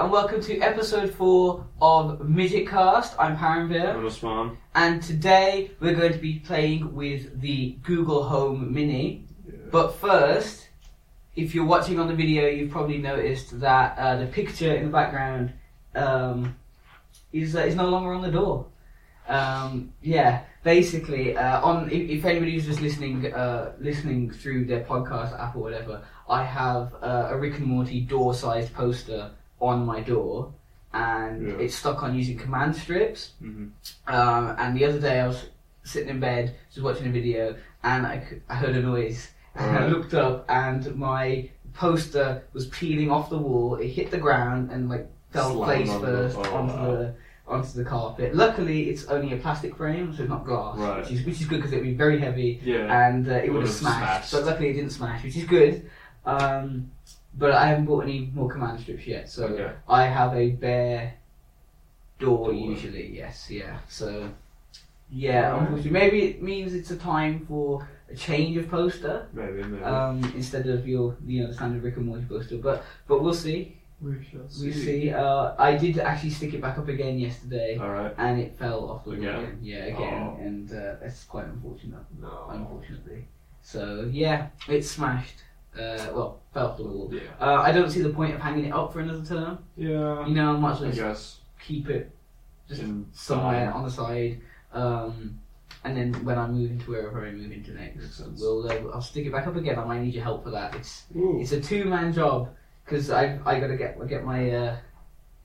and welcome to episode four of Midget Cast. I'm Paranvir, I'm Osman. and today we're going to be playing with the Google Home Mini. But first, if you're watching on the video, you've probably noticed that uh, the picture in the background um, is uh, is no longer on the door. Um, yeah, basically, uh, on if, if anybody who's just listening uh, listening through their podcast app or whatever, I have uh, a Rick and Morty door-sized poster on my door, and Yeah. it's stuck on using command strips. hmm Um, and the other day I was sitting in bed, just watching a video, and I heard a noise. And I looked up, and my poster was peeling off the wall. It hit the ground and like fell Slammed face onto the- first oh, onto wow. the onto the carpet. Luckily, it's only a plastic frame, so it's not glass, Right. which is which is good because it would be very heavy Yeah. and uh, it would have smashed. smashed. But luckily, it didn't smash, which is good. Um, but I haven't bought any more command strips yet, so Okay. I have a bare door, Door. usually. Yes, yeah. So yeah, Alright. unfortunately, maybe it means it's a time for a change of poster Maybe, maybe. um, instead of your you know the standard Rick and Morty poster. But but we'll see. we shall see. We see. Uh, I did actually stick it back up again yesterday. And it fell off the Again? again. Yeah, again, Oh. and uh, that's quite unfortunate No. unfortunately. So yeah, it's smashed. Uh, well, fell off the wall. Yeah. Uh, I don't see the point of hanging it up for another term. Yeah. You know, I might as I well just guess. keep it just In somewhere time. on the side. Um, and then when I move into wherever I move into next, we'll uh, I'll stick it back up again. I might need your help for that. It's Ooh. it's a two man job because I I gotta get get my uh,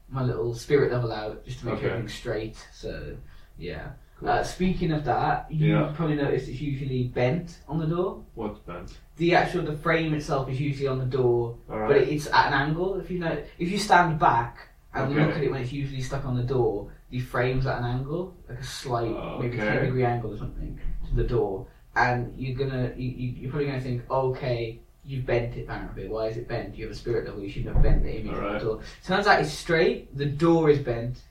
my little spirit level out just to make Okay. everything straight. So yeah. Uh, speaking of that, you Yeah. probably noticed it's usually bent on the door. What's bent? The actual the frame itself is usually on the door, but Alright. it's at an angle. If you know, if you stand back and Okay. look at it when it's usually stuck on the door, the frame's at an angle, like a slight, Oh, maybe okay. ten degree angle or something to the door, and you're gonna, you, you, you're probably gonna think, okay, you've bent it down a bit. Why is it bent? You have a spirit level. You shouldn't have bent the image on Alright. the door. Turns out it's straight. The door is bent.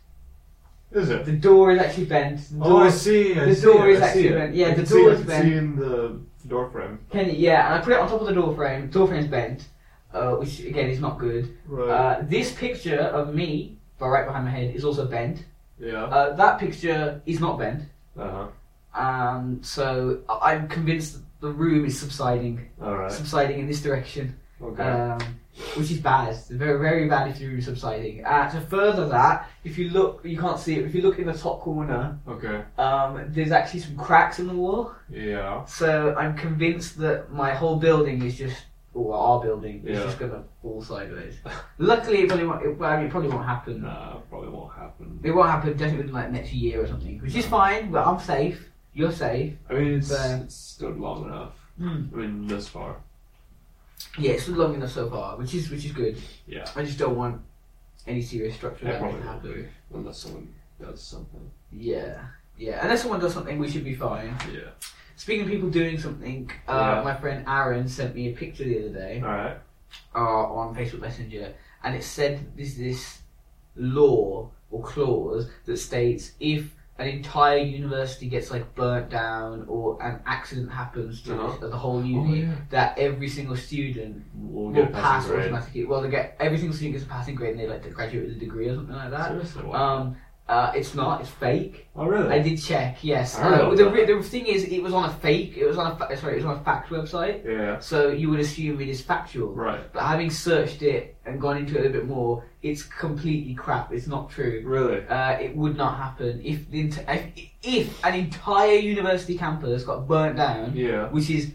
Is it? The door is actually bent. The Oh, door I see. I the see door it, is I actually bent. Yeah, I the door see, is I bent. see in the door frame. Can you, yeah, and I put it on top of the door frame. Door frame's bent, uh, which again is not good. Right. Uh, this picture of me, but right behind my head, is also bent. yeah. Uh, that picture is not bent. Uh Um, so I'm convinced that the room is subsiding. Alright. subsiding in this direction, Okay. um, which is bad. Very, very bad if you're subsiding. Uh, to further that, if you look, you can't see it. If you look in the top corner, okay. um, there's actually some cracks in the wall. Yeah. So I'm convinced that my whole building is just, or our building is Yeah. just gonna fall sideways. Luckily, it probably won't. It, well, I mean, it probably won't happen. Nah, probably won't happen. It won't happen definitely within like next year or something, which is fine. But I'm safe. You're safe. I mean, it's, But- it's stood long enough. Hmm. I mean, this far. Yeah, it's been long enough so far, which is which is good. Yeah. I just don't want any serious structure probably to happen. Unless someone does something. Yeah, yeah. Unless someone does something, we should be fine. Yeah. Speaking of people doing something, uh, Yeah. my friend Aaron sent me a picture the other day. Alright. uh, on Facebook Messenger, and it said there's this law or clause that states if an entire university gets like burnt down or an accident happens to Uh-huh. the whole uni, yeah. that every single student We'll will pass passing grade. automatically. Well, they get every single student gets a passing grade, and they like to graduate with a degree or something like that. Seriously? Wow. Um, uh, it's not. It's fake. oh, really? I did check. Yes. Uh, the, re- the thing is, it was on a fake. It was on a fa- sorry. It was on a fact website. Yeah. So you would assume it is factual. Right. But having searched it and gone into it a little bit more, it's completely crap. It's not true. Really? Uh, it would not happen if the ent- if, if an entire university campus got burnt down, Yeah. which is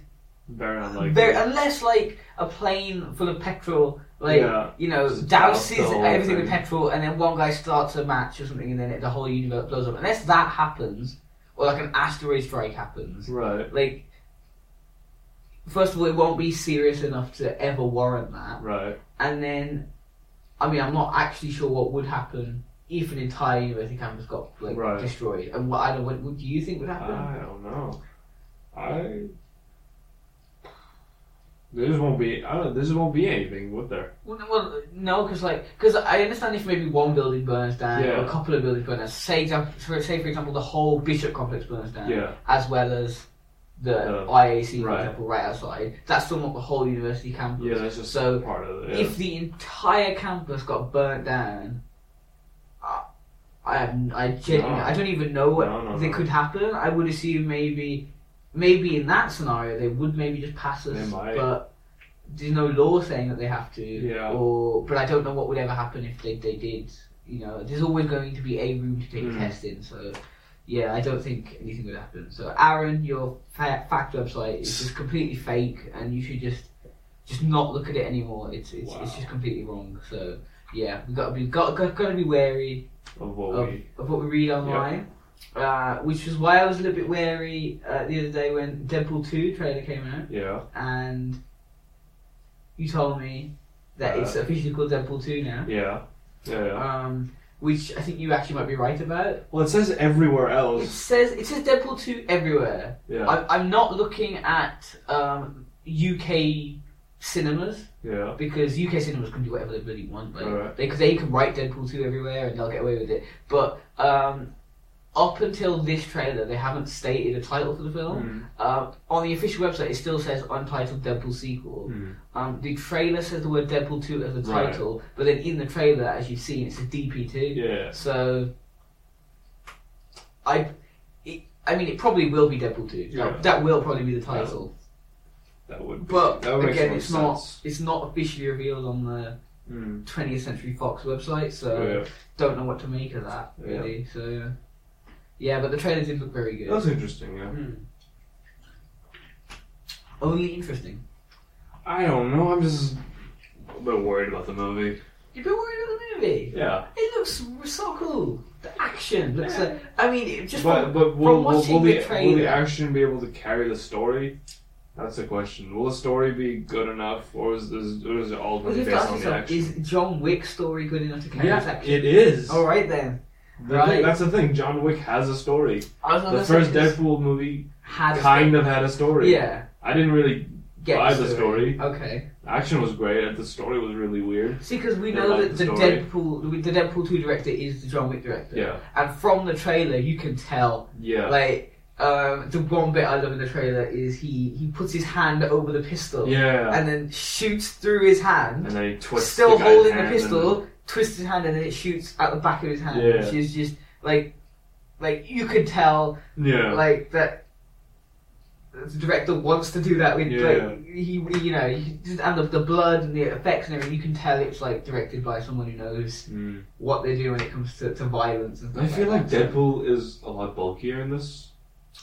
Very unlikely. very unless like a plane full of petrol, like Yeah. you know, douses everything with petrol, and then one guy starts a match or something, and then it, the whole universe blows up. Unless that happens, or like an asteroid strike happens, Right. like. First of all, it won't be serious enough to ever warrant that. Right. And then, I mean, I'm not actually sure what would happen if an entire university campus got like Right. destroyed. And what I don't. What, what do you think would happen? I don't know. I. There won't be. I don't. This won't be anything, would there? well, well, no, because like, because I understand if maybe one building burns down or a couple of buildings burn down. Say, example, for, say for example, the whole Bishop complex burns down, Yeah. as well as the IAC, for right. example, right outside. That's still not the whole university campus. Yeah, that's just So, part of it. Yeah. If the entire campus got burnt down, I, I I No. I don't even know what No, no, that no. could happen. I would assume maybe, maybe in that scenario they would maybe just pass us, but there's no law saying that they have to. Yeah. Or, but I don't know what would ever happen if they, they did. You know, there's always going to be a room to take Mm. a test in. So, yeah, I don't think anything would happen. So, Aaron, your fa- fact website is just completely fake, and you should just just not look at it anymore. It's it's, it's just completely wrong. So, yeah, we've got to be got, got, got to be wary of what of, we. of what we read online. Uh, which was why I was a little bit wary uh, the other day when Deadpool 2 trailer came out Yeah. and you told me that Uh, it's officially called Deadpool 2 now. Yeah. Yeah. yeah. Um, which I think you actually might be right about. well, it says everywhere else. It else. says it says Deadpool 2 everywhere. Yeah. I, I'm not looking at um, UK cinemas yeah. because UK cinemas can do whatever they bloody want. Like, Alright. they, cause they can write Deadpool 2 everywhere and they'll get away with it. But um, up until this trailer, they haven't stated a title for the film. Mm. Um, on the official website, it still says untitled Deadpool sequel. Mm. Um, the trailer says the word Deadpool 2 as the Right. title, but then in the trailer, as you've seen, it says DP2. Yeah. So, I, it, I mean, it probably will be Deadpool 2. Yeah. That, that will probably be the title. That would. Be, But that would again, it's not sense. it's not officially revealed on the Mm. 20th Century Fox website, so yeah. don't know what to make of that Yeah. really. So, yeah, but the trailer did look very good. That's interesting. Yeah. Hmm. Only interesting. I don't know. I'm just a bit worried about the movie. You've been worried about the movie. Yeah. It looks so cool. The action looks. Yeah. Uh, I mean, it just But from, but will, will, watching will, the the, will the action be able to carry the story? That's the question. Will the story be good enough, or is, is, or is it all Well, going to be based on the so, action? is John Wick's story good enough to carry this yeah, action? it is. All right then. Right. that's the thing. John Wick has a story. I was The first Deadpool movie had kind of had a story. Yeah. I didn't really. Get Buy the story. Okay. Action was great, and the story was really weird. See, because we know that the the. Deadpool, the Deadpool two director is the John Wick director. Yeah. And from the trailer, you can tell Yeah. Like um, the one bit I love in the trailer is he he puts his hand over the pistol yeah. and then shoots through his hand, And then he twists still the holding the pistol, twists his hand and then it shoots out the back of his hand, Yeah. which is just like like you could tell yeah. like that. The director wants to do that with Yeah. like he, you know, he, and the, the blood and the effects and everything. You can tell it's like directed by someone who knows Mm. what they do when it comes to, to violence and stuff. I feel like that. Deadpool is a lot bulkier in this.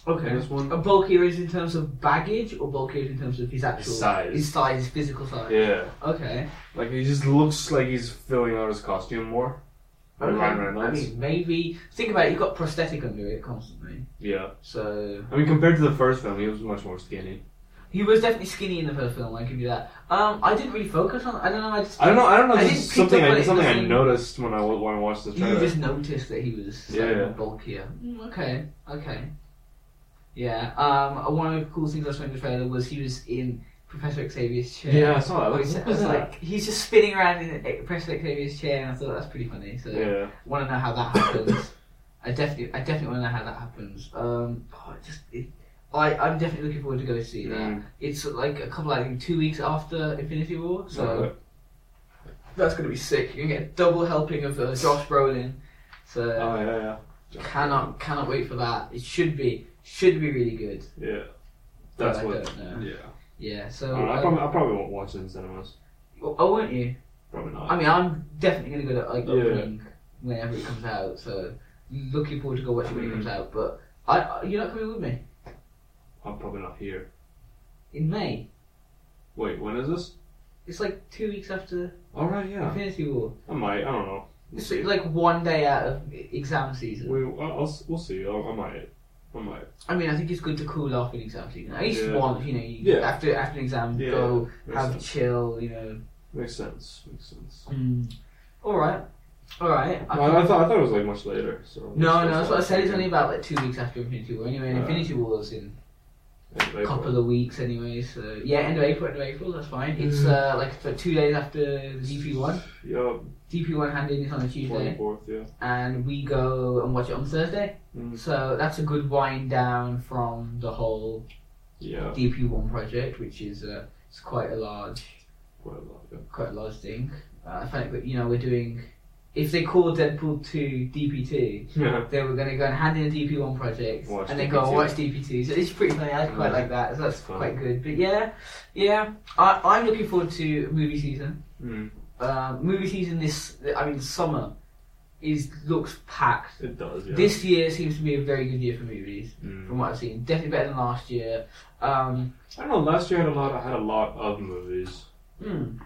Okay. This one. A bulkier is in terms of baggage, or bulkier is in terms of his actual size. his size, his physical size. Yeah. Okay. Like he just looks like he's filling out his costume more. Ryan I mean, maybe think about it. You've got prosthetic under it constantly, Yeah. so I mean, compared to the first film, he was much more skinny. he was definitely skinny in the first film. I give you that. Um, I didn't really focus on. I don't know. I just. I don't know. I don't know. I This is something. I, something I noticed when I when I watched the You trailer. just noticed that he was slightly Yeah. bulkier. Mm, okay. Okay. Yeah. Um. One of the cool things I saw in the trailer was he was in Professor Xavier's chair. Yeah, I saw that. Where What was I was that? like, he's just spinning around in Professor Xavier's chair, and I thought that's pretty funny. So yeah. want to know how that happens. I definitely, I definitely want to know how that happens. Um, oh, it just, it, I, I'm definitely looking forward to go see that. Mm. It's like a couple, I think, two weeks after Infinity War, so that's gonna be sick. You're gonna get a double helping of uh, Josh Brolin. So Oh yeah, yeah. cannot, cannot wait for that. It should be, should be really good. Yeah. But That's I what. don't know. Yeah. Yeah. So, know, I, um, probably, I probably won't watch it in cinemas. oh, won't you? Probably not. I mean, I'm definitely gonna go to like Yeah. opening whenever it comes out. So looking forward to go watch it when it comes out. But I, I- you're not coming with me I'm probably not here. in May. Wait, when is this? It's like two weeks after All right, yeah. Infinity War. I might. I don't know. We'll It's see. like one day out of exam season. We, I'll, I'll, we'll see. I'll, I might. I might. I mean, I think it's good to cool off in exam season. At least Yeah. once, you know, you, Yeah. after after an exam, Yeah. go Makes have sense. chill. You know. Makes sense. Makes sense. Mm. All right, all right. I I, I thought I thought it was like much later. So no, no, that's what I said. It's only about like two weeks after Infinity War. Anyway, and Alright. Infinity War's in April. a couple of weeks anyway. So yeah, end of April, end of April. That's fine. It's Mhm. uh, like for two days after the DP one. Yeah, DP one hand in is on a Tuesday, twenty fourth. Yeah. and we go and watch it on Thursday. Mm. So that's a good wind down from the whole Yeah. DP1 project, which is uh, it's quite a large, Quite a lot. Yeah. quite a large thing. Uh, I find it, you know, we're doing. If they call Deadpool 2 DP2, Yeah. they were going to go and hand in a DP1 project Watch and then go and DP2. watch DP2. So it's pretty funny. I quite Yeah. like that. So that's Fun. quite good. But yeah, yeah, I, I'm looking forward to movie season. Mm. Uh, movie season this, I mean, summer is looks packed. It does. Yeah. This year seems to be a very good year for movies, Mm. from what I've seen. Definitely better than last year. Um, I don't know. Last year had a lot. I had a lot of movies. hmm.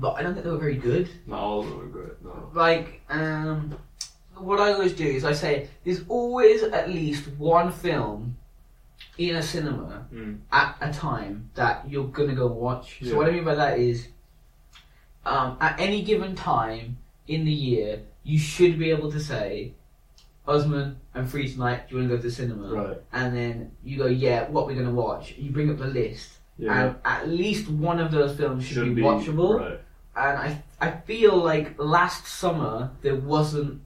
But I don't think they were very good. Not all of them were good. No. Like, um, what I always do is I say there's always at least one film in a cinema Mm. at a time that you're gonna go watch. Yeah. So what I mean by that is, um, at any given time in the year, you should be able to say, Osman, I'm free tonight. Do you want to go to the cinema? Right. And then you go, yeah. What we're gonna watch? You bring up the list, Yeah. and at least one of those films should, be, watchable Right. And I I feel like last summer there wasn't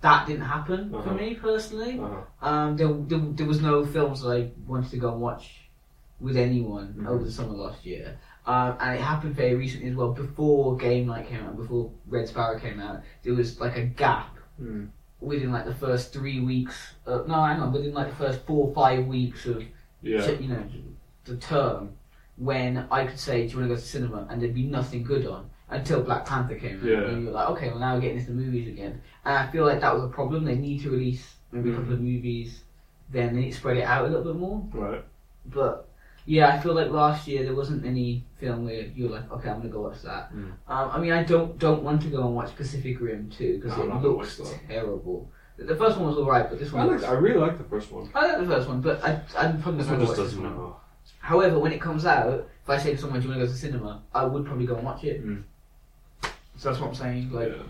that didn't happen for Uh-huh. me personally. Uh-huh. Um, there, there there was no films that I wanted to go and watch with anyone Mhm. over the summer last year. Um, and it happened very recently as well. Before Game Night came out, before Red Sparrow came out, there was like a gap Mm. within like the first three weeks. Uh, no, hang on, within like the first four or five weeks of Yeah. you know, the term when I could say, "Do you want to go to cinema?" and there'd be nothing good on until Black Panther came out. Yeah. And you're like, "Okay, well now we're getting into the movies again." And I feel like that was a problem. They need to release maybe a couple of movies, then they need to spread it out a little bit more. Right. But yeah, I feel like last year there wasn't any film where you were like, "Okay, I'm gonna go watch that." Mm. Um, I mean, I don't don't want to go and watch Pacific Rim two because it looks terrible. The first one was alright, but this I one. like. I really like the first one. I like the first one, but I, I'm probably This not one just this doesn't know. However, when it comes out, if I say to someone, "Do you want to go to the cinema?" I would probably go and watch it. Mm. So that's what I'm saying. Like, yeah.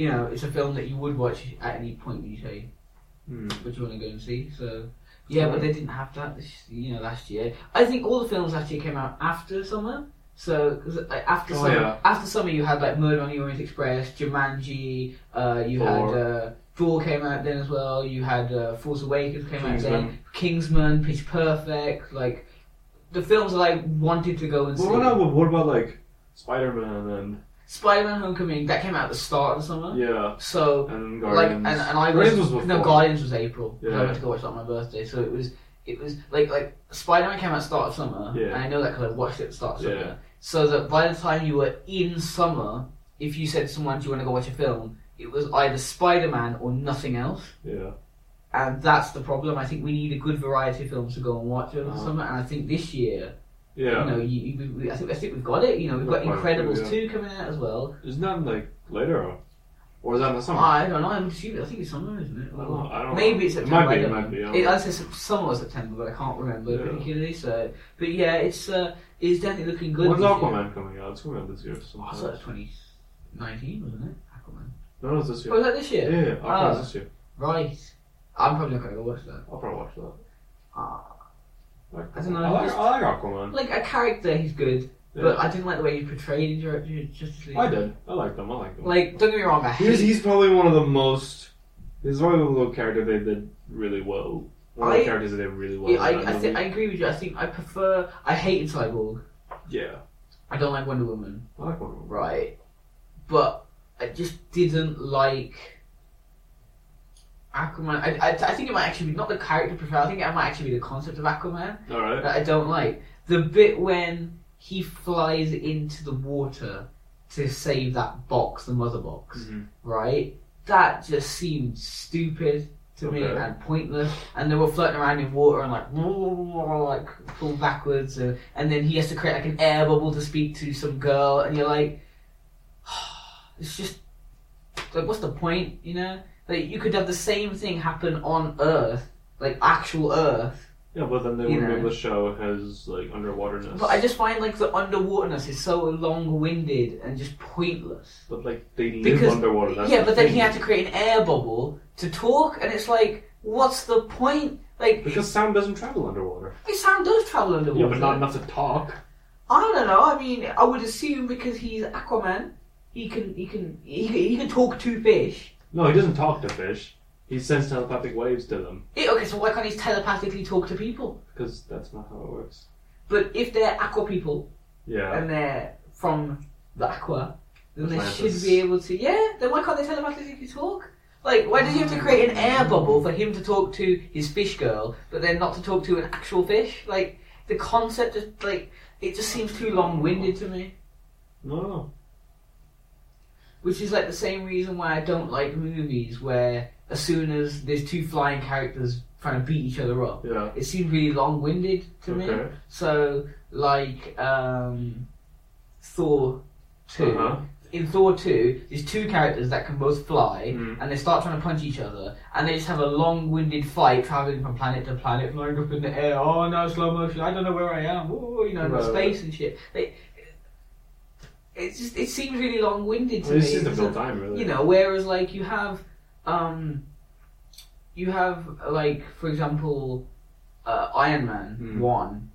you know, it's a film that you would watch at any point when you say Mm. what you want to go and see. So, yeah, but they didn't have that, this, you know, last year. I think all the films last year came out after summer. So, 'cause, like, after Oh, summer, yeah. after summer, you had like Murder on the Orient Express, Jumanji. Uh, you had Thor. uh, Thor came out then as well. You had uh, Force Awakens came out then. Kingsman. Kingsman, Pitch Perfect, like the films that I wanted to go and see. Well, no, but what about like Spider-Man and Spider-Man: Homecoming that came out at the start of the summer. yeah, So and like, Guardians. and, and I was, Guardians was no. Guardians was April. 'cause Yeah. I went to go watch that on my birthday, so it was it was like like Spider-Man came out at the start of summer, Yeah. and I know that because I watched it at the start of summer. Yeah. So that by the time you were in summer, if you said to someone, "Do you want to go watch a film?" It was either Spider-Man or nothing else. Yeah. And that's the problem. I think we need a good variety of films to go and watch over the Uh-huh. summer. And I think this year, Yeah. you know, you, you, we, I think I think we've got it. You know, we've got We've got quite a Incredibles yeah. two coming out as well. Isn't that like later on? Or is that in the summer? I don't know. I'm assuming. I think it's summer, isn't it? I don't know. I don't Maybe know. it's It September. might be, I it might be, I don't It, know. I said summer or September, but I can't remember Yeah. particularly. So, but yeah, it's uh, it's definitely looking good. When's this year. Aquaman coming out? It's coming out this year. Oh, I sometime. thought it was 2019, wasn't it? Aquaman. No, no, it's this Oh, year. was that this year? yeah, Ah. Aquaman's this year. Right. I'm probably not gonna go watch that. I'll probably watch that. Ah. I, like I don't know, I like, just- I like Aquaman. Like a character, he's good, Yeah. but I didn't like the way he portrayed in Ju- Ju- Justice League. I did. I like them. I like them. Like, don't get me wrong, I He's, hate. he's probably one of the most. He's probably the little character they did really well. One of I- the characters that did really well. Yeah, in I, that I, think, I agree with you. I think I prefer. I hated Cyborg. yeah, I don't like Wonder Woman. I like Wonder Woman. Right. But I just didn't like Aquaman. I, I, I think it might actually be not the character profile. I think it might actually be the concept of Aquaman All right. that I don't like. The bit when he flies into the water to save that box, the mother box, Mhm. right? That just seemed stupid to me and pointless. And they were floating around in water and like, like pull backwards, and, and then he has to create like an air bubble to speak to some girl, and you're like, it's just like, what's the point? You know, like you could have the same thing happen on Earth, like actual Earth. Yeah, but then they You wouldn't be know. able to show his like underwaterness. But I just find like the underwaterness is so long-winded and just pointless. But like they live Because- underwater. That's yeah, the but then thing. he had to create an air bubble to talk, and it's like, what's the point? Like, because sound doesn't travel underwater. his sound does travel underwater. Yeah, but not enough to talk. I don't know. I mean, I would assume because he's Aquaman, he can he can he, can- he can talk to fish. No, he doesn't talk to fish. He sends telepathic waves to them Eh, okay, so why can't he telepathically talk to people? because that's not how it works. But if they're aqua people Yeah. and they're from the aqua, then they Atlantis. should be able to. Yeah, then why can't they telepathically talk? Like, why does he have to create an air bubble for him to talk to his fish girl, but then not to talk to an actual fish? Like, the concept just like it just seems too long-winded to me. No, no. Which is like the same reason why I don't like movies where as soon as there's two flying characters trying to beat each other up, Yeah. it seems really long-winded to me. So, like um, Thor two. Uh-huh. In Thor two, there's two characters that can both fly, Mhm. and they start trying to punch each other, and they just have a long-winded fight, traveling from planet to planet, flying up in the air. Oh no, slow motion! I don't know where I am. Ooh, you know, Right, space and shit. They, it's just it seems really long-winded to Well, me. this is the time, really. you know whereas like you have um you have like for example uh, iron man Mm. one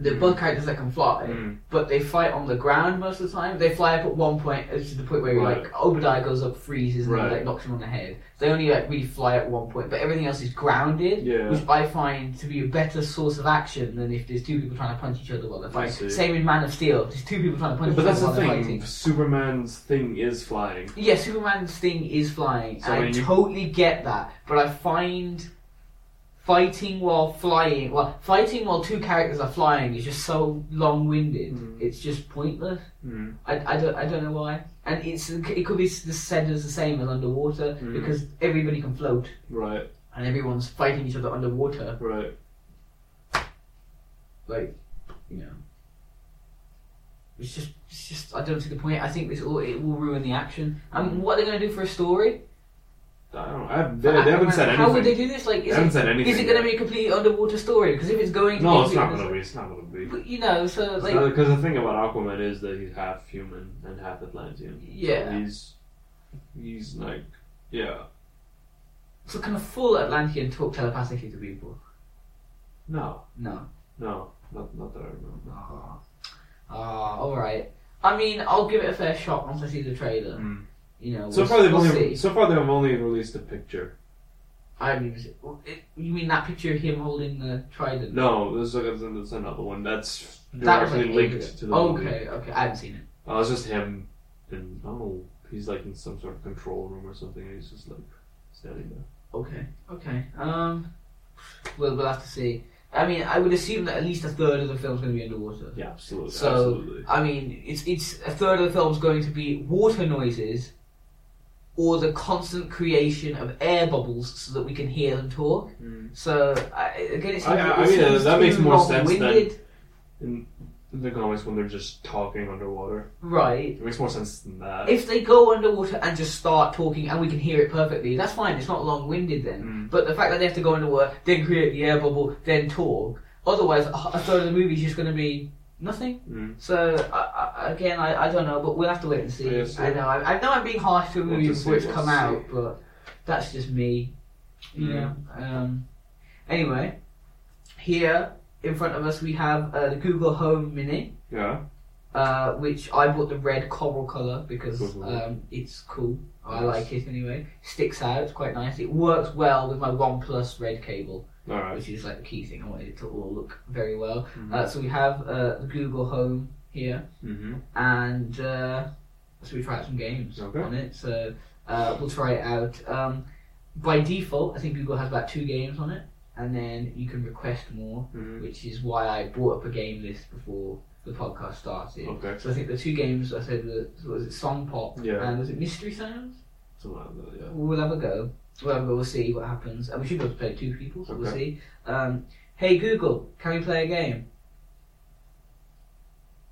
they're Mm. characters that can fly Mm. but they fight on the ground most of the time they fly up at one point to the point where Right. like obadiah goes up freezes and Right. like knocks him on the head they only like really fly at one point but everything else is grounded Yeah. which I find to be a better source of action than if there's two people trying to punch each other while they're I fighting. Same in Man of Steel. There's two people trying to punch But each that's other the while they're thing. fighting. Superman's thing is flying. Yeah, Superman's thing is flying. So and I when you- totally get that, but I find fighting while flying, well, fighting while two characters are flying is just so long-winded. Mm. It's just pointless. Mm. I, I don't I don't know why. And it's it could be said as the same as underwater Mm. because everybody can float Right. and everyone's fighting each other underwater. Right. Like, you know. It's just, it's just. I don't see the point. I think this will, it will ruin the action. And what are they going to do for a story? I don't know. I, they, they haven't said anything. How would they do this? Like, They is haven't it, said anything. is it going to be a completely underwater story? Because if it's going to No, be it's not gonna be. It's not gonna be. But, you know, so like, Because the thing about Aquaman is that he's half human and half Atlantean. So Yeah. he's he's like yeah. so can a full Atlantean talk telepathically to people? No, No. no, not not that I remember. Ah, ah, all right. I mean, I'll give it a fair shot once I see the trailer. Mm. You know, So we'll, far they've we'll only see. so far they've only released a picture. I seen. it- You mean that picture of him holding the trident? No, there's, there's there's another one that's that directly like linked to the Oh, movie. okay, okay. I haven't seen it. Oh, it's just him, and I don't know. He's like in some sort of control room or something. And he's just like standing there. Okay, okay. Um, we'll we'll have to see. I mean, I would assume that at least a third of the film's going to be underwater. Yeah, absolutely. So- absolutely. I mean, it's it's a third of the film's going to be water noises, or the constant creation of air bubbles so that we can hear them talk. Mm. So I, again, it's seems, I- I it mean, uh, that makes more sense than- long-winded. In the comics, when they're just talking underwater, right. it makes more sense than that. If they go underwater and just start talking and we can hear it perfectly, that's fine. It's not long-winded then. Mm. But the fact that they have to go underwater, then create the air bubble, then talk. Otherwise, a a third of the movie is just going to be nothing. Mm. So I, I, again, I, I don't know, but we'll have to wait and see. Yes, I know I, I know I'm being harsh to a We'll movie before it's come out, but that's just me. You Mm. know. Um, anyway, here in front of us we have uh, the Google Home Mini, Yeah. uh, which I bought the red coral color because um, it's cool. I Nice. like it anyway. Sticks out. It's quite nice. It works well with my OnePlus red cable right. which is like the key thing. I wanted it to all look very well. Mhm. Uh, so we have uh, the Google Home here, Mm-hmm. and uh, so we try out some games Okay. on it. So uh, we'll try it out. Um, by default, I think Google has about two games on it, and then you can request more, Mm-hmm. which is why I brought up a game list before the podcast started. Okay. So I think the two games I said were was it Song Pop Yeah. and was it Mystery Sounds? Something like that, yeah. We'll have a go. We'll have a go. We'll see what happens. And we should be able to play two people, so we'll see. Um, hey Google, can we play a game?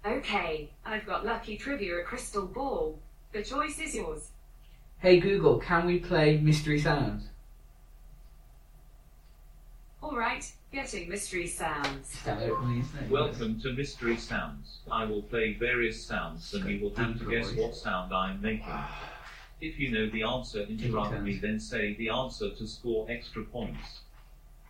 Okay, I've got lucky trivia, a crystal ball. The choice is yours. Hey Google, can we play Mystery Sounds? Alright, getting mystery sounds. Stand out from these things. Welcome to Mystery Sounds. I will play various sounds and you will have to guess what sound I'm making. If you know the answer, interrupt me, then say the answer to score extra points.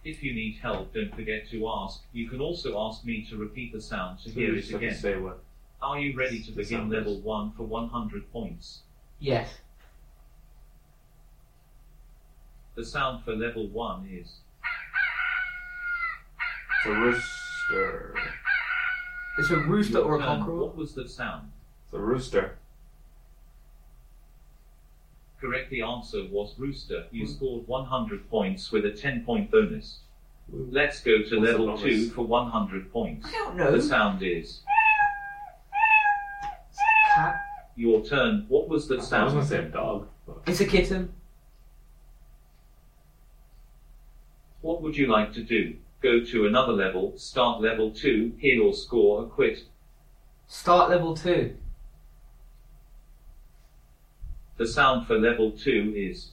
If you need help, don't forget to ask. You can also ask me to repeat the sound to So hear you it just have to again. say what. Are you ready to begin sound is. level 1 for 100 points? Yes. The sound for level 1 is. It's a rooster. It's a rooster or a Your turn. cockerel. What was that sound? It's a rooster. Correct. The answer was rooster. You hmm. scored 100 points with a 10 point bonus. Hmm. Let's go to What's the level bonus? 2 for 100 points. I don't know. The sound is. Cat. Your turn. What was that I was sound? gonna say a dog. but- It's a kitten. What would you like to do? Go to another level, start level 2, heal or score a quit. Start level two. The sound for level 2 is.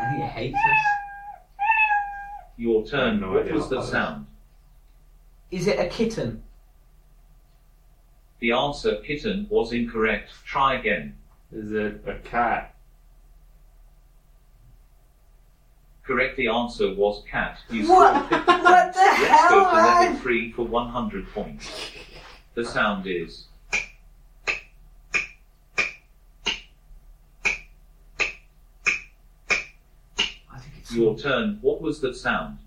I think it hates us. Your turn. have no what idea was what the that is. sound? Is it a kitten? The answer, kitten, was incorrect. Try again. Is it a cat? Correct. The answer was cat. You What? scored 50 What points. the Let's hell, go to level 3 for 100 points. The sound is. I think it's. Your turn. What was that sound?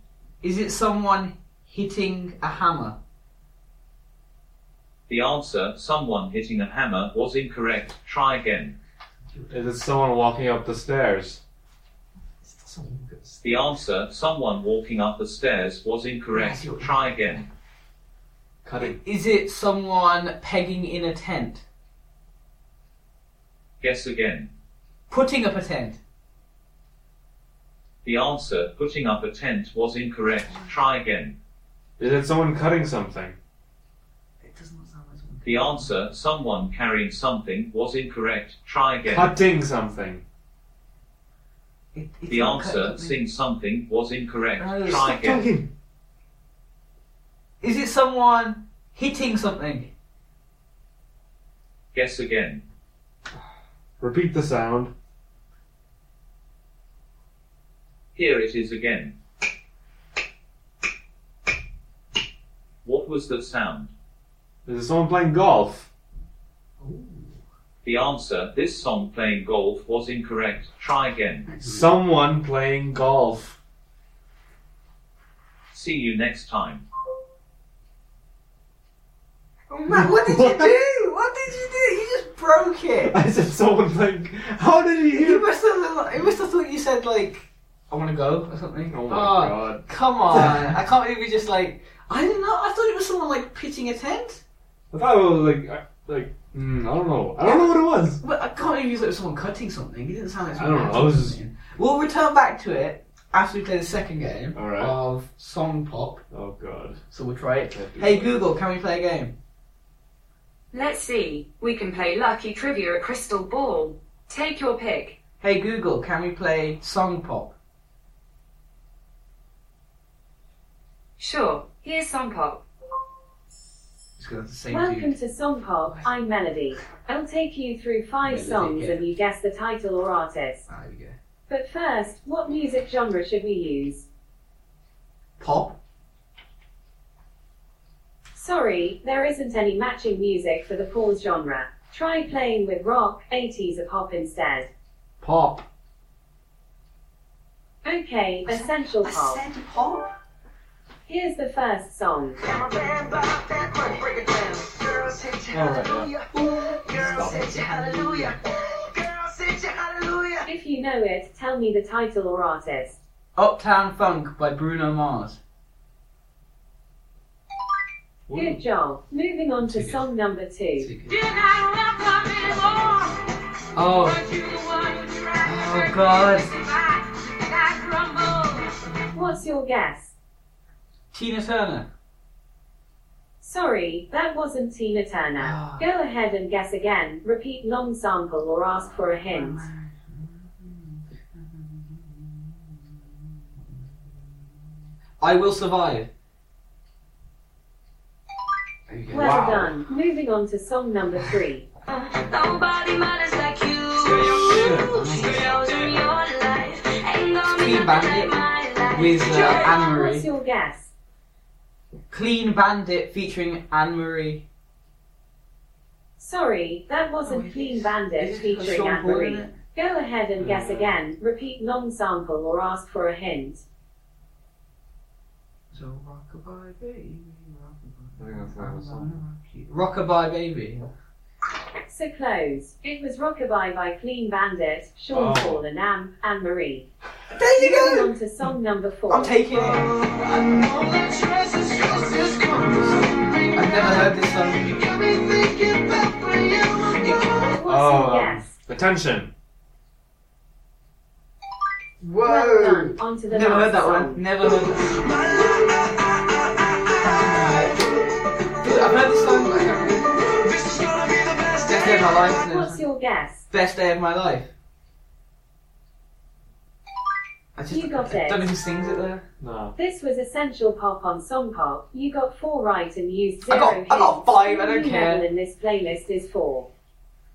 Is it someone hitting a hammer? The answer, someone hitting a hammer, was incorrect. Try again. Is it someone walking up the stairs? The answer, someone walking up the stairs, was incorrect. Try again. Cutting. Is it someone pegging in a tent? Guess again. Putting up a tent? The answer, putting up a tent, was incorrect. Try again. Is it someone cutting something? It does not sound like someone. The answer, someone carrying something, was incorrect. Try again. Cutting something. It, it's The answer, cutting something. sing something, was incorrect. No, Try stop again. Talking. Is it someone hitting something? Guess again. Repeat the sound. Here it is again. What was that sound? Is it someone playing golf? The answer, this song playing golf, was incorrect. Try again. Someone playing golf. See you next time. Oh man, what did you do? What did you do? You just broke it. I said someone playing. How did he You hear? must have. You must have thought you said like, "I want to go" or something. Oh my god. Come on! I can't believe you just like. I didn't know. I thought it was someone like pitching a tent. I thought it was like, like, mm, I don't know. I don't know what it was. But I can't believe you thought it was someone cutting something. It didn't sound like I don't know, I was- something. We'll return back to it after we play the second game Alright. of Song Pop. Oh god. So we'll try it. Hey that. Google, can we play a game? Let's see. We can play Lucky Trivia at Crystal Ball. Take your pick. Hey Google, can we play Song Pop? Sure. Here's Song Pop. It's got the same Welcome dude. to Song Pop. I'm Melody. I'll take you through five Melody, songs yeah. and you guess the title or artist. Ah, there we go. But first, what music genre should we use? Pop. Sorry, there isn't any matching music for the pause genre. Try playing with rock, 80s or pop instead. Pop. Okay, essential pop. said pop. Here's the first song. If you know it, tell me the title or artist. Uptown Funk by Bruno Mars. Good job. Moving on to song number two. Oh. Oh God. What's your guess? Tina Turner. Sorry, that wasn't Tina Turner. Ah. Go ahead and guess again. Repeat long sample or ask for a hint. I will survive. There you go. Well Wow. done. Moving on to song number three. Nobody matters like you. Shit. in your life. Ain't gonna Clean Bandit with uh, Anne What's your guess? Clean Bandit featuring Anne Marie. Sorry, that Oh, wasn't it Clean. Bandit featuring Anne Marie. Go ahead and guess Uh. again. Repeat long sample or ask for a hint. So rockabye baby, rockabye. I think that's the name of the song. Rockabye baby. So close. It was Rockabye by Clean Bandit, Sean Oh. Paul and Am, Anne Marie. There you Moving go. on to song number four. I'm taking it. I've never heard this song. Oh, your um. Attention. Whoa. Well done. On to the Never heard that song. one. Never heard that. I've heard this song. My life. What's your guess? Best day of my life. I just, You got I it. don't know who sings it there. No. This was Essential Pop on Song Pop. You got four right and used I zero got- I got five, I don't new care. level in this playlist is four.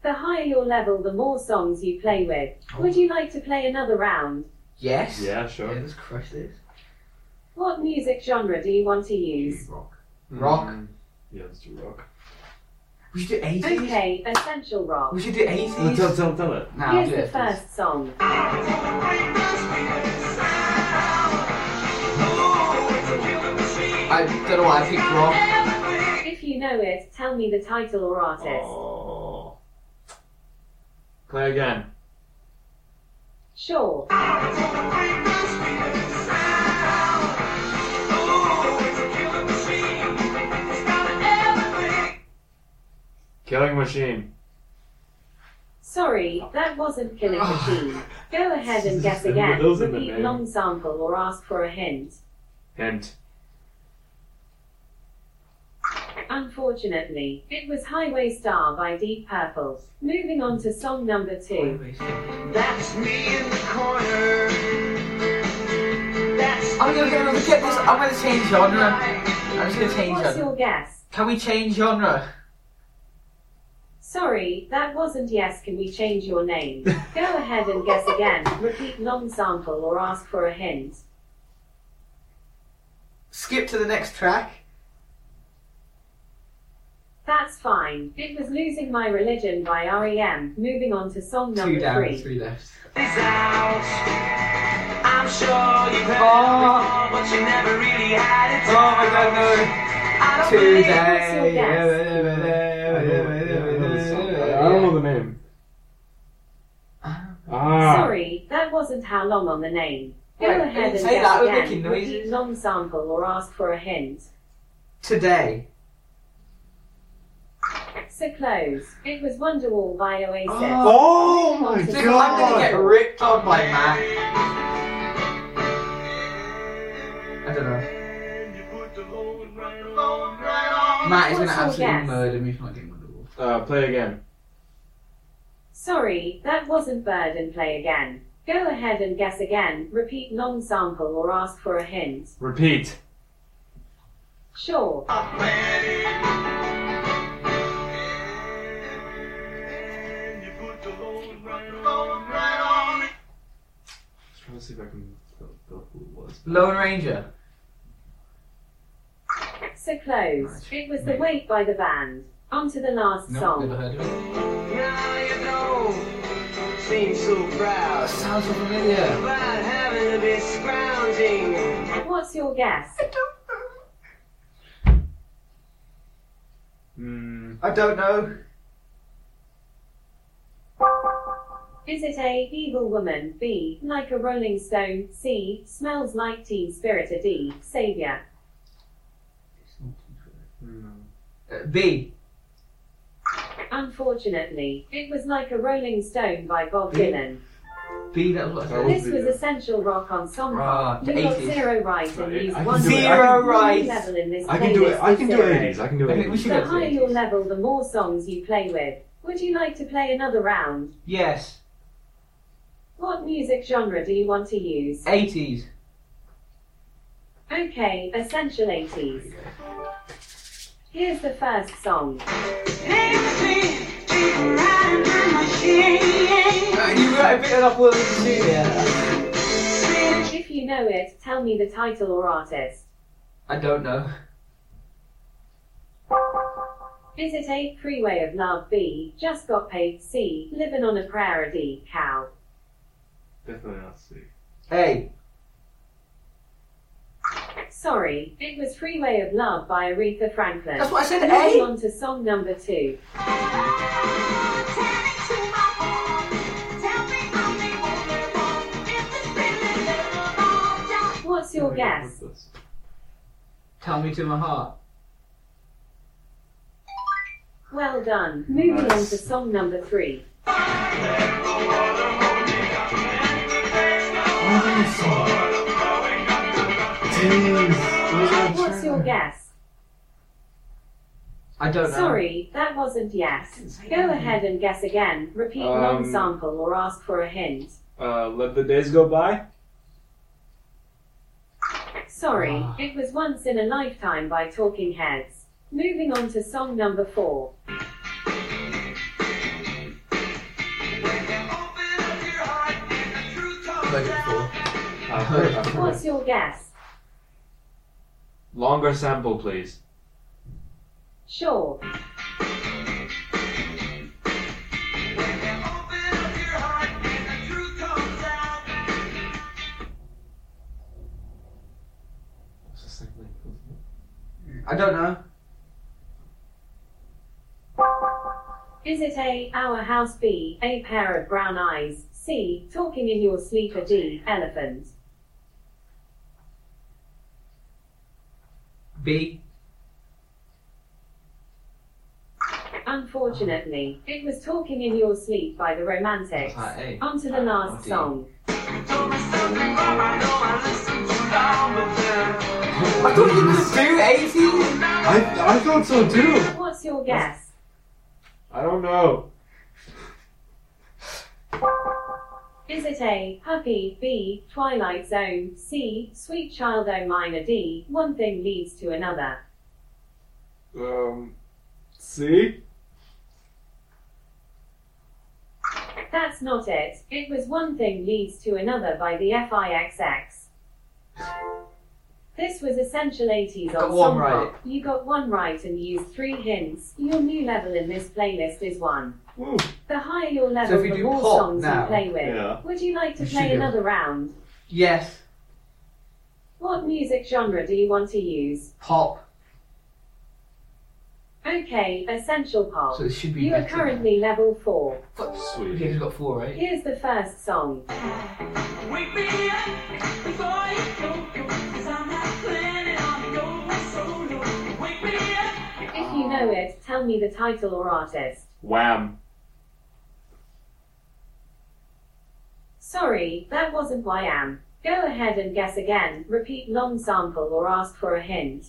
The higher your level, the more songs you play with. Would you like to play another round? Yes. Yeah, Yeah, sure. let's crush this. What music genre do you want to use? Rock. Rock. Mm. Yeah, let's do rock. We should do 80s. Okay, Essential Rock. We should do 80s. Tell, tell, tell it. Nah, I'll Here's do the it first. first song. I don't know why I picked rock. If you know it, tell me the title or artist. Oh. Play again. Sure. Killing Machine. Sorry, that wasn't Killing ah. Machine. Go ahead and guess There again. was in the Repeat name. long sample or ask for a hint. Hint. Unfortunately, it was Highway Star by Deep Purple. Moving on to song number two. That's me in the corner. That's I'm gonna, I'm gonna get this. I'm gonna change genre. I'm just gonna change What's genre. your guess? Can we change genre? Sorry, that wasn't yes. Can we change your name? Go ahead and guess again. Repeat long sample or ask for a hint. Skip to the next track. That's fine. It was Losing My Religion by REM. Moving on to song Two number down, three. three left. is out. I'm sure you've heard Oh. before, but you never really had it. Oh my god, I no. don't believe Today. Ah. Sorry, that wasn't how long on the name. Go Wait, ahead and say guess that, I was again. making Repeat noises. long sample or ask for a hint. Today. So close. It was Wonderwall by Oasis. Oh my I I think I'm gonna get ripped on by Matt. I don't know. Matt is gonna What's your absolutely guess? murder me for not getting Wonderwall. Uh, play again. Sorry, that wasn't Bird and Play Again. Go ahead and guess again. Repeat long sample or ask for a hint. Repeat. Sure. trying to see if I can tell, tell who it was. Lone Ranger. So close. It was The Weight by the band. On to the last No, song. never heard of it. Now you don't seem so That proud sounds so familiar. about having to be scrounging. What's your guess? Hmm. I don't know. Is it A. Evil Woman, B. Like a Rolling Stone, C. Smells Like Teen Spirit, or D. Savior? No. Uh, B. Unfortunately, it was Like a Rolling Stone by Bob B? Dylan. B, that was what I That said. was This was Essential Rock on Song Ah, Pop. You got 80s. zero right and Right, used I can one do it. I Zero Your right. level in this I can do it. I can do zero. it. 80s. I can do I think we it. should The go to higher your 80s. level, the more songs you play with. Would you like to play another round? Yes. What music genre do you want to use? 80s. Okay, Essential 80s. Here's the first song. You got a bit off Willie If you know it, tell me the title or artist. I don't know. Visit A. Freeway of Love B. Just Got Paid C. Living on a Prayer or D. Cow? Definitely not C. A. Sorry, it was Freeway of Love by Aretha Franklin. That's what I said, Moving A. on to song number two. What's your guess? Tell me to my heart. Well done. Moving on to song number three. What's your guess? I don't know. Sorry, that wasn't yes. Go ahead and guess again. Repeat Um, non-sample or ask for a hint. Uh, let the days go by. Sorry, Ah. it was Once in a Lifetime by Talking Heads. Moving on to song number four. Heard it before. I've heard, I've heard. What's your guess? Longer sample, please. Sure. I don't know. Is it A, our house B, a pair of brown eyes, C, talking in your sleep or D, elephant? B. Unfortunately, it was talking in your sleep by the Romantics. Ah, That's like On to the last Oh, song. I thought you could do 18. I, I thought so too. What's your guess? I don't know. Is it A, Puppy, B, Twilight Zone, C, Sweet Child O Minor, D, one thing leads to another? Um, see? That's not it. It was One Thing Leads to Another by the FIXX. This was Essential 80s Got on one Song right. You got one right and used three hints. Your new level in this playlist is one. Woo. The higher your So level, if we the do more songs now- you play with. Yeah. Would you like to play should another round? Yes. What music genre do you want to use? Pop. Okay, Essential Pop. So it should be You are better. currently level 4. Okay, Sweet. we've got four, right? Here's the first song. Wake me up before you go, go, 'cause I'm not planning on going solo. Wake me up. If you know it, tell me the title or artist. Wham. Sorry, that wasn't why am. Go ahead and guess again. Repeat long sample or ask for a hint.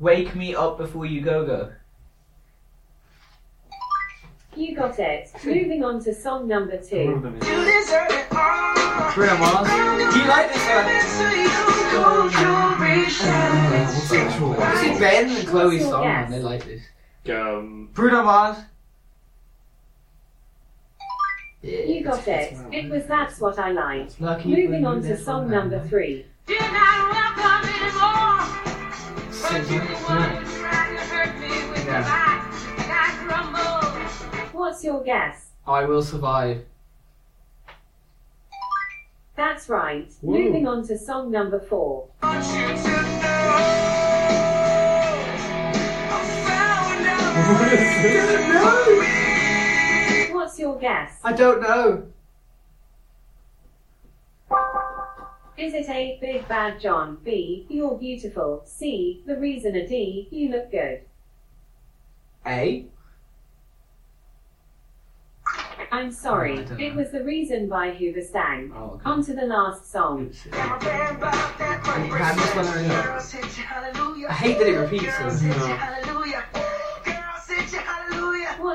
Wake me up before you go go. You got it. Moving on to song number two. You deserve it all. Bruno Mars. Do you like this one? This is Ben and Chloe's your song, guess? and they like this. Um, Bruno Mars. You got it. It was That's What I Like. Lucky Moving on to song what number I three. You're not welcome anymore. Says You're it. the one who's trying to hurt me with Yeah. your lies. And I grumble. What's your guess? I will survive. That's right. Woo. Moving on to song number four. want you to know. I found out what is this? What's your guess? I don't know. Is it A, Big Bad John, B, You're Beautiful, C, The Reason, or D, You Look Good? A. I'm Oh, sorry, don't it was The Reason by Hoobastank. Oh, okay. On to the last song. Oops. had this one already? I hate that it repeats them.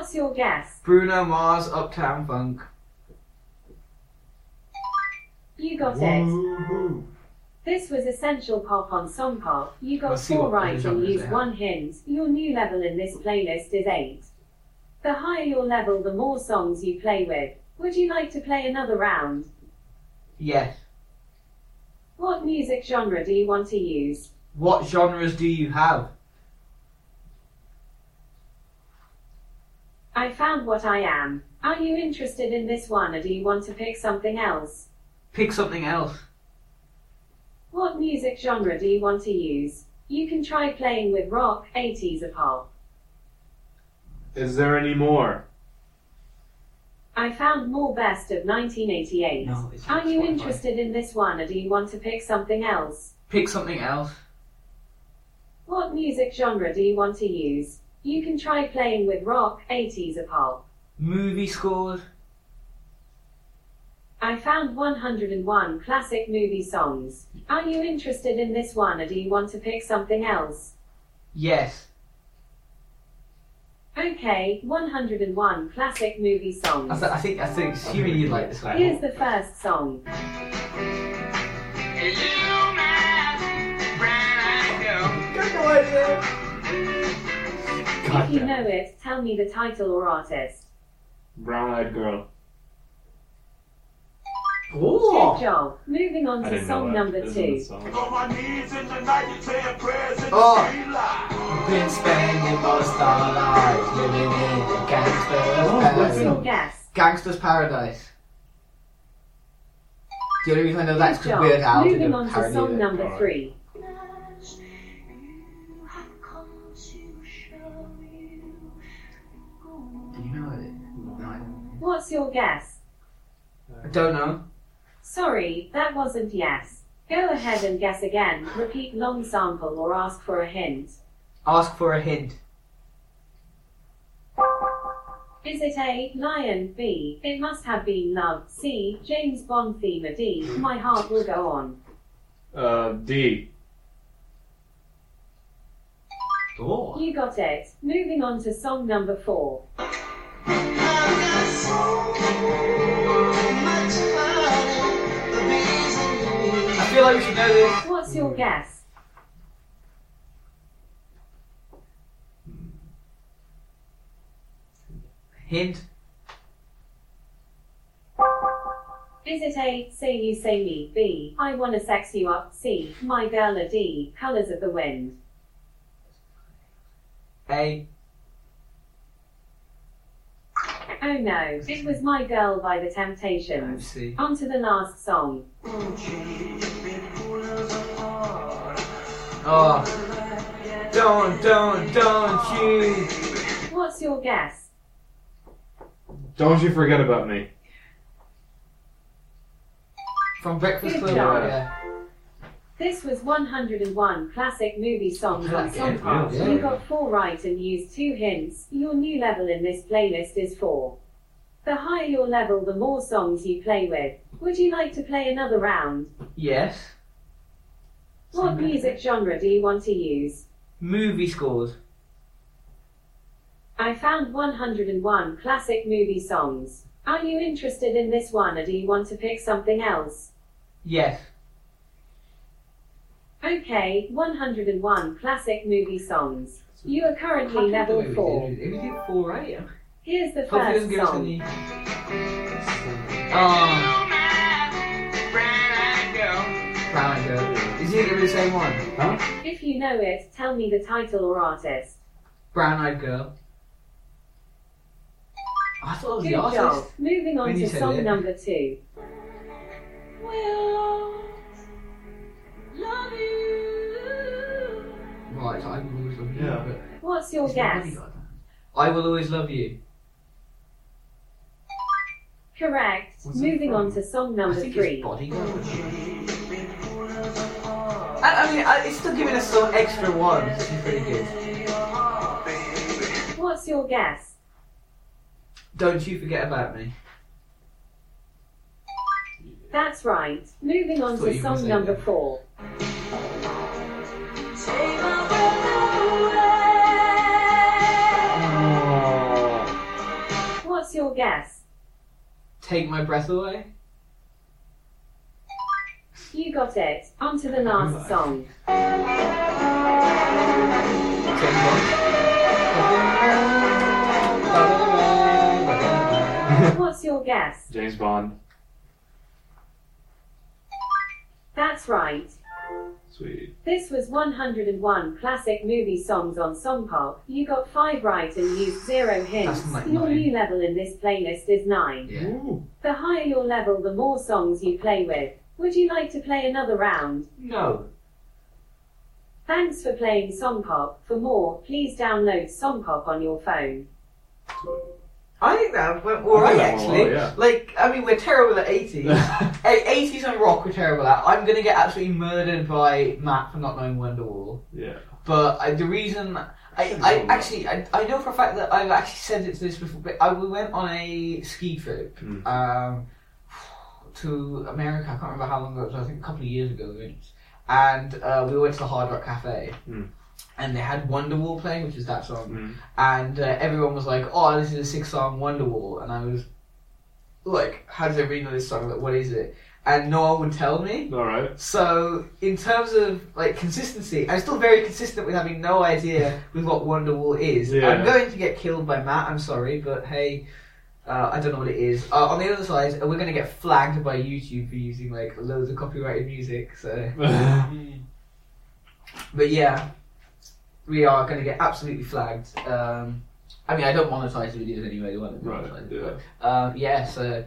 What's your guess? Bruno Mars, Uptown Funk. You got it. Woo-hoo. This was Essential Pop on Song Pop. You got Let's see four what right and genres used have. one hint. Your new level in this playlist is 8. The higher your level, the more songs you play with. Would you like to play another round? Yes. What music genre do you want to use? What genres do you have? I found what I am. Are you interested in this one or do you want to pick something else? Pick something else. What music genre do you want to use? You can try playing with rock, 80s or pop. Is there any more? I found more best of 1988. No, it's Are you Spotify. interested in this one or do you want to pick something else? Pick something else. What music genre do you want to use? You can try playing with rock, 80s or pop. Movie scores. I found 101 classic movie songs. Are you interested in this one or do you want to pick something else? Yes. Okay, 101 classic movie I, songs. th- I think I think assuming you'd like this one. Here's the first song. Got no idea. If you know it, tell me the title or artist. Brown eyed girl. Oh. Good job. Moving on I to didn't know song that. number This is two. song. On my knees in the night, you saying prayers in Oh. the street Been spending most our lives living in gangster's oh, What's your paradise. guess? Gangster's paradise. The only reason I know that is Good because job. Weird Al did Moving a on to parody song it. number Alright. three. What's your guess? I don't know. Sorry, that wasn't yes. Go ahead and guess again. Repeat long sample or ask for a hint. Ask for a hint. Is it A. Lion? B. It must have been love. C. James Bond theme. Or D. My heart will go on. Uh, D. Oh. You got it. Moving on to song number four. I feel like we should know this. What's your guess? Hint. Is it A. Say You Say Me? B. I Wanna Sex You Up? C. My Girl? a D, Colors of the Wind? A. Oh no, it was My Girl by the Let's Temptations. see. On to the last song. Oh. Don't, don't, don't you. What's your guess? Don't you forget about me. From Breakfast Good Club. job. Yeah. This was 101 classic movie songs on Okay, Songpop. yeah. You got four right and used two hints. Your new level in this playlist is four. The higher your level, the more songs you play with. Would you like to play another round? Yes. What music genre do you want to use? Movie scores. I found 101 classic movie songs. Are you interested in this one or do you want to pick something else? Yes. Okay, 101 classic movie songs. You are currently level 4. If we did four right. Here's the Hopefully first doesn't give us song. any. Oh. Brown eyed girl. Is he gonna the same one? Huh? If you know it, tell me the title or artist. Brown eyed girl. I thought it was Good the job. artist. Moving on When you to said song it. number two. Right, so I will always love you. Yeah. but What's your it's not guess? bodyguard. I will always love you. Correct. What's it Moving on to song I number think three. it's bodyguard. I, I mean, I, it's still giving us some extra ones, which is pretty good. What's your guess? Don't you forget about me. That's right. Moving on Thought to were song say number that. four. What's your guess? Take my breath away. You got it. On to the last song. What's your guess? James Bond. That's right. Sweet. This was 101 classic movie songs on Songpop. You got five right and used zero hints. Like your nine. new level in this playlist is nine. Yeah. The higher your level, the more songs you play with. Would you like to play another round? No. Thanks for playing Songpop. For more, please download Songpop on your phone. I think that went alright that went actually. well, yeah. Like, I mean, we're terrible at 80s. 80s and rock we're terrible at. I'm gonna get absolutely murdered by Matt for not knowing Wonderwall. yeah. But I, the reason I, I actually I, I know for a fact that I've actually said it to this before. But I, we went on a ski trip Mm. um, to America. I can't remember how long ago it was. I think a couple of years ago. And uh, we went to the Hard Rock Cafe, Mm. And they had Wonderwall playing, which is that song. Mm. And uh, everyone was like, "Oh, this is a six-song Wonderwall," and I was like, "How does everybody know this song? Like, what is it?" And no one would tell me. All right. So, in terms of like consistency, I'm still very consistent with having no idea with what Wonderwall is. Yeah. I'm going to get killed by Matt. I'm sorry, but hey, uh, I don't know what it is. Uh, on the other side, we're going to get flagged by YouTube for using like loads of copyrighted music. So, but yeah, we are going to get absolutely flagged. Um, I mean, I don't monetize the videos anyway. Right. Yeah. Um, yeah. So,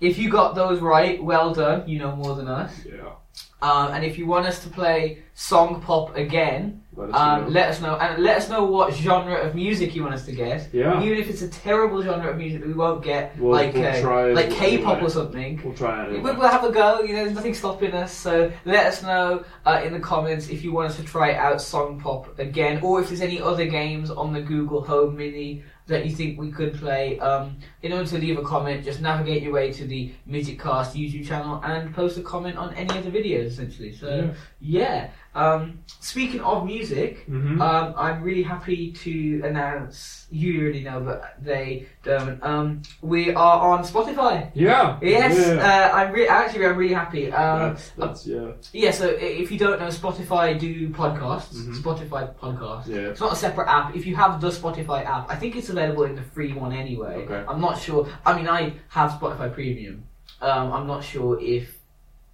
if you got those right, well done. You know more than us. Yeah. Um, and if you want us to play song pop again, Let us um, know. let us know. And let us know what genre of music you want us to get. Yeah. Even if it's a terrible genre of music that we won't get, We'll- like we'll uh, like K-pop or something. We'll try it. We- Anyway. We'll have a go. You know, there's nothing stopping us. So let us know uh, in the comments if you want us to try out Song Pop again, or if there's any other games on the Google Home Mini that you think we could play. Um, in order to leave a comment, just navigate your way to the Midgetcast YouTube channel and post a comment on any of the videos, essentially. So yeah. Um, speaking of music, Mhm. um, I'm really happy to announce. You already know, but they don't. Um, we are on Spotify. yeah. Yes, Yeah. uh, I'm re- actually I'm really happy. Um, that's, that's yeah. yeah, so if you don't know, Spotify do podcasts. Mhm. Spotify podcast. Yeah. It's not a separate app. If you have the Spotify app, I think it's available in the free one anyway. Okay. I'm not sure. I mean, I have Spotify Premium. Um, I'm not sure if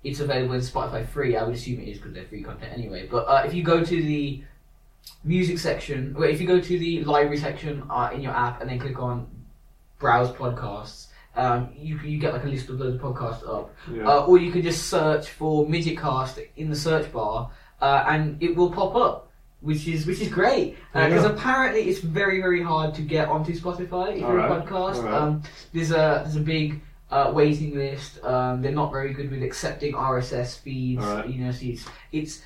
it's available in Spotify free. I would assume it is because they're free content anyway. But uh, if you go to the music section, well, if you go to the library section uh, in your app and then click on browse podcasts, um, you you get like a list of those podcasts up. Yeah. Uh, or you can just search for Midgetcast in the search bar, uh, and it will pop up, which is which is great. Because Yeah. apparently it's very very hard to get onto Spotify if you're a podcast. alright. Um, there's a there's a big uh, waiting list. Um, they're not very good with accepting RSS feeds. Alright. You know, so it's it's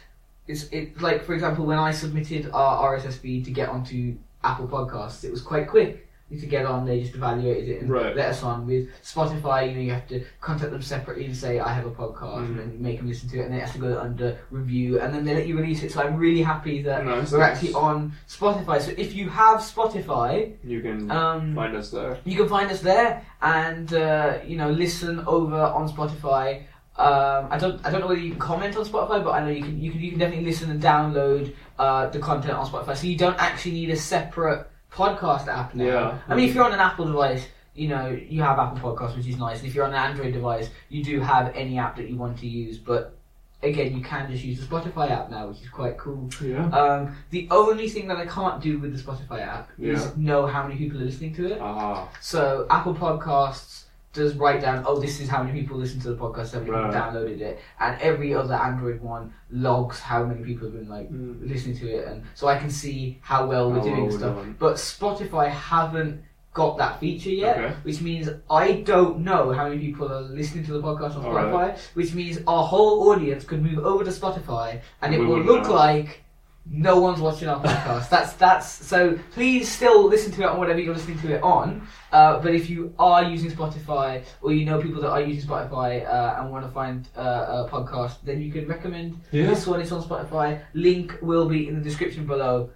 it's it like for example when I submitted our RSS feed to get onto Apple Podcasts, it was quite quick to get on. They just evaluated it and Right. let us on. With Spotify, you know, you have to contact them separately and say I have a podcast, Mhm. and then make them listen to it, and then it has to go under review, and then they let you release it. So I'm really happy that Nice, we're nice. actually on Spotify. So if you have Spotify, You can um, find us there. you can find us there and uh, you know listen over on Spotify. Um, I don't I don't know whether you can comment on Spotify, but I know you can you can you can definitely listen and download uh, the content on Spotify. So you don't actually need a separate podcast app now. Yeah. I mean, if you're on an Apple device, you know you have Apple Podcasts, which is nice. And if you're on an Android device, you do have any app that you want to use. But again, you can just use the Spotify app now, which is quite cool. Yeah. Um, the only thing that I can't do with the Spotify app Yeah. is know how many people are listening to it. Ah. So Apple Podcasts does write down, oh, this is how many people listen to the podcast, how many Right. people downloaded it, and every other Android one logs how many people have been like Mm. listening to it, and so I can see how well we're doing well stuff. But Spotify haven't got that feature yet, Okay. which means I don't know how many people are listening to the podcast on All Spotify. right. Which means our whole audience could move over to Spotify, and it We will look know. like no one's watching our podcast. that's that's so. Please still listen to it on whatever you're listening to it on. Uh, but if you are using Spotify or you know people that are using Spotify uh, and want to find uh, a podcast, then you can recommend Yeah. this one. It's on Spotify. Link will be in the description below.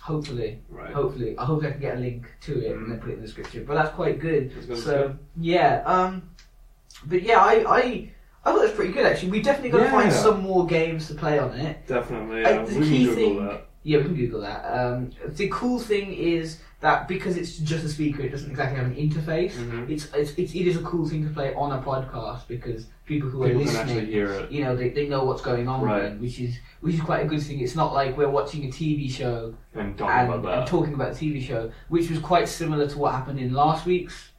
Hopefully, Right. hopefully, I hope I can get a link to it and then put it in the description. But that's quite good. So yeah, um, but yeah, I I. I thought it was pretty good actually. We definitely got to find some more games to play on it. Definitely. Uh, Yeah. the we key can Google thing- that. Yeah, we can Google that. Um, the cool thing is that because it's just a speaker, it doesn't exactly have an interface. Mhm. It's, it's, it's it is a cool thing to play on a podcast because people who People are actually listening, hear it. you know, they, they know what's going on, Right. which is which is quite a good thing. It's not like we're watching a TV show And talking and, about that. and talking about the TV show, which was quite similar to what happened in last week's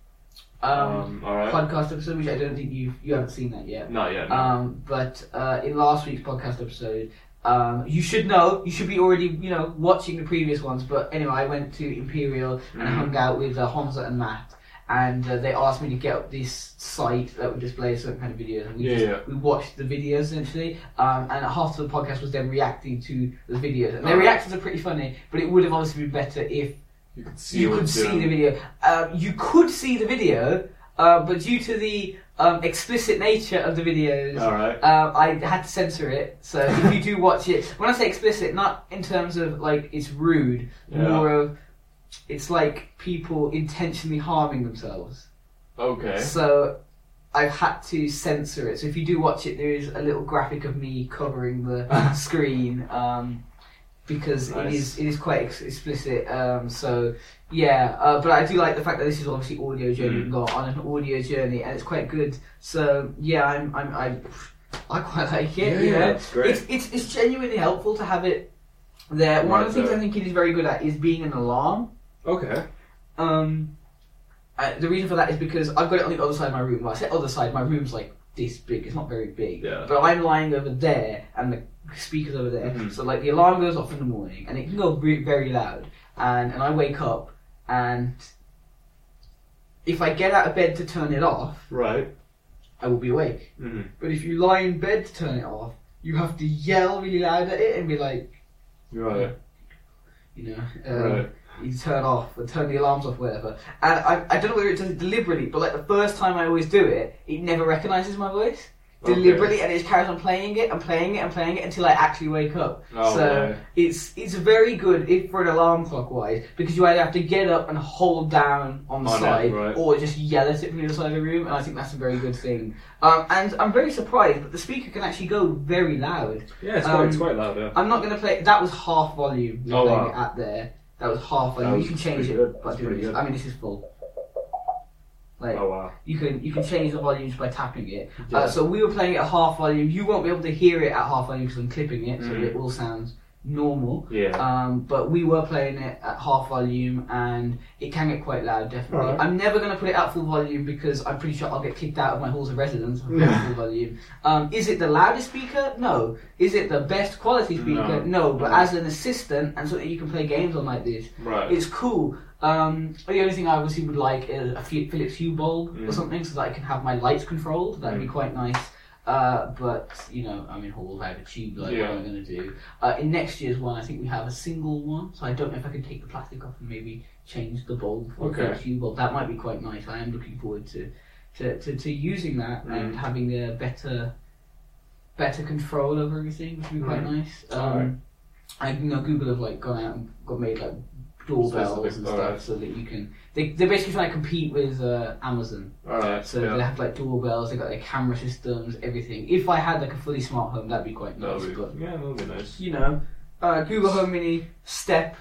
um, Um, all right. podcast episode, which I don't think you you haven't seen that yet. Not yet. No. Um, but uh, in last week's podcast episode, um, you should know, you should be already, you know, watching the previous ones. But anyway, I went to Imperial and I Mhm. hung out with uh, Hamza and Matt, and uh, they asked me to get up this site that would display certain kind of videos. And we Yeah, just, yeah. we watched the videos essentially, um, and half of the podcast was them reacting to the videos. And their Alright. reactions are pretty funny, but it would have obviously been better if you could see. you could see the video. Um, you could see the video, uh, but due to the um, explicit nature of the videos, All right. um, I had to censor it. So if you do watch it, when I say explicit, not in terms of like it's rude, Yeah. more of it's like people intentionally harming themselves. Okay. So I've had to censor it. So if you do watch it, there is a little graphic of me covering the screen um, because it Nice. is it is quite ex- explicit. Um, so yeah, uh, but I do like the fact that this is obviously audio journey. Mm. You on an audio journey, and it's quite good. So yeah, I'm I'm I, I quite like it. Yeah, you yeah, it's great. It's, it's it's genuinely helpful to have it there. One of the Right things. I think it is very good at is being an alarm. Okay. Um, uh, the reason for that is because I've got it on the other side of my room. Well, I say other side, my room's like this big. It's not very big. Yeah. But I'm lying over there, and the speaker's over there. Mhm. So like the alarm goes off in the morning, and it can go re- very loud. And and I wake up, and if I get out of bed to turn it off, Right. I will be awake. Mm-hmm. But if you lie in bed to turn it off, you have to yell really loud at it and be like, Right. you know. Um, Right. you turn off or turn the alarms off, whatever. And I, I don't know whether it does it deliberately, but like the first time I always do it, it never recognizes my voice deliberately, and it just carries on playing it and playing it and playing it until I actually wake up. Oh, so right. it's it's very good if for an alarm clock wise because you either have to get up and hold down on the it, side right. or just yell at it from the other side of the room, and I think that's a very good thing. Um, and I'm very surprised, but the speaker can actually go very loud. Yeah, it's quite, it's Um, quite loud. Yeah. I'm not going to play. That was half volume. Oh, playing wow. it at there. That was half volume. That you can change it good. by doing this. I mean, this is full. Like Oh wow. you can you can change the volumes by tapping it. Yeah. Uh, so we were playing it at half volume. You won't be able to hear it at half volume because I'm clipping it, so Mhm. it all sounds normal. Yeah. Um, but we were playing it at half volume, and it can get quite loud. Definitely. Alright. I'm never going to put it at full volume because I'm pretty sure I'll get kicked out of my halls of residence if I put it Yeah. at full volume. Um, is it the loudest speaker? No. Is it the best quality speaker? No. No. But No. as an assistant and so that you can play games on like this, right. it's cool. Um, the only thing I obviously would like is a Phi- Philips Hue bulb or Mm. something so that I can have my lights controlled. That'd be Mm. quite nice. Uh, but you know, I'm in hall. I have a tube light. Yeah. What am I going to do? Uh, in next year's one, I think we have a single one, so I don't know if I can take the plastic off and maybe change the bulb for Okay. a Hue bulb. That might be quite nice. I am looking forward to to, to, to using that and Mm. having a better better control over everything, which would be quite Mm. nice. Um, Alright. I you know Google have like gone out and got made like doorbells and stuff alright. so that you can they they're basically trying to compete with uh, Amazon. All right. So yeah. they have like doorbells, they have got their camera systems, everything. If I had like a fully smart home, that'd be quite nice. That'll be, But yeah, that'll be nice. you know, uh, Google Home Mini step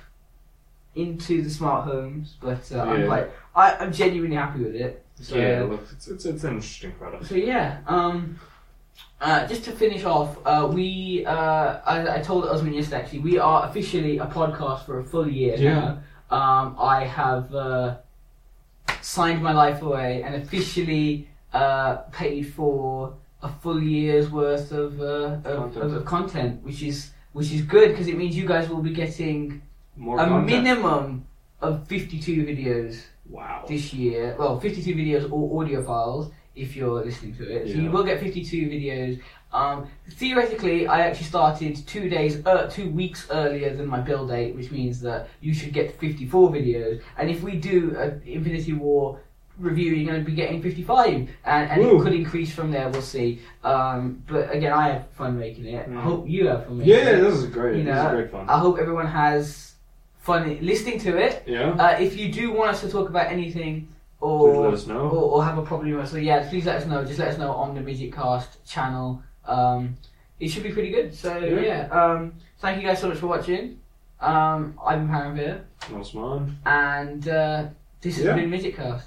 into the smart homes, but uh, I'm like I, I'm genuinely happy with it. So yeah, look, it's, it's it's an interesting product. so yeah, um, uh, just to finish off, uh, we uh, I, I told Osman yesterday actually we are officially a podcast for a full year Yeah. now. Um, I have uh, signed my life away and officially uh, paid for a full year's worth of uh, of, Content. of, content, which is which is good because it means you guys will be getting More a content. minimum of fifty two videos Wow. this year. Well, 52 videos or audio files if you're listening to it. So Yeah. you will get 52 videos. Um, theoretically, I actually started two days, uh, two weeks earlier than my build date, which means that you should get 54 videos. And if we do an Infinity War review, you're going to be getting 55, and, and it could increase from there. We'll see. Um, but again, I have fun making it. I Mm. hope you have fun making Yeah, it. this is great. You this know, is great fun. I hope everyone has fun listening to it. yeah. Uh, if you do want us to talk about anything Please or let us know. or, or have a problem with us, so yeah, please let us know. Just let us know on the Midgetcast channel. Um, it should be pretty good. So Yeah. yeah, um, thank you guys so much for watching. Um, I'm Paramvir, Osman. and uh, this has Yeah. been Midgetcast.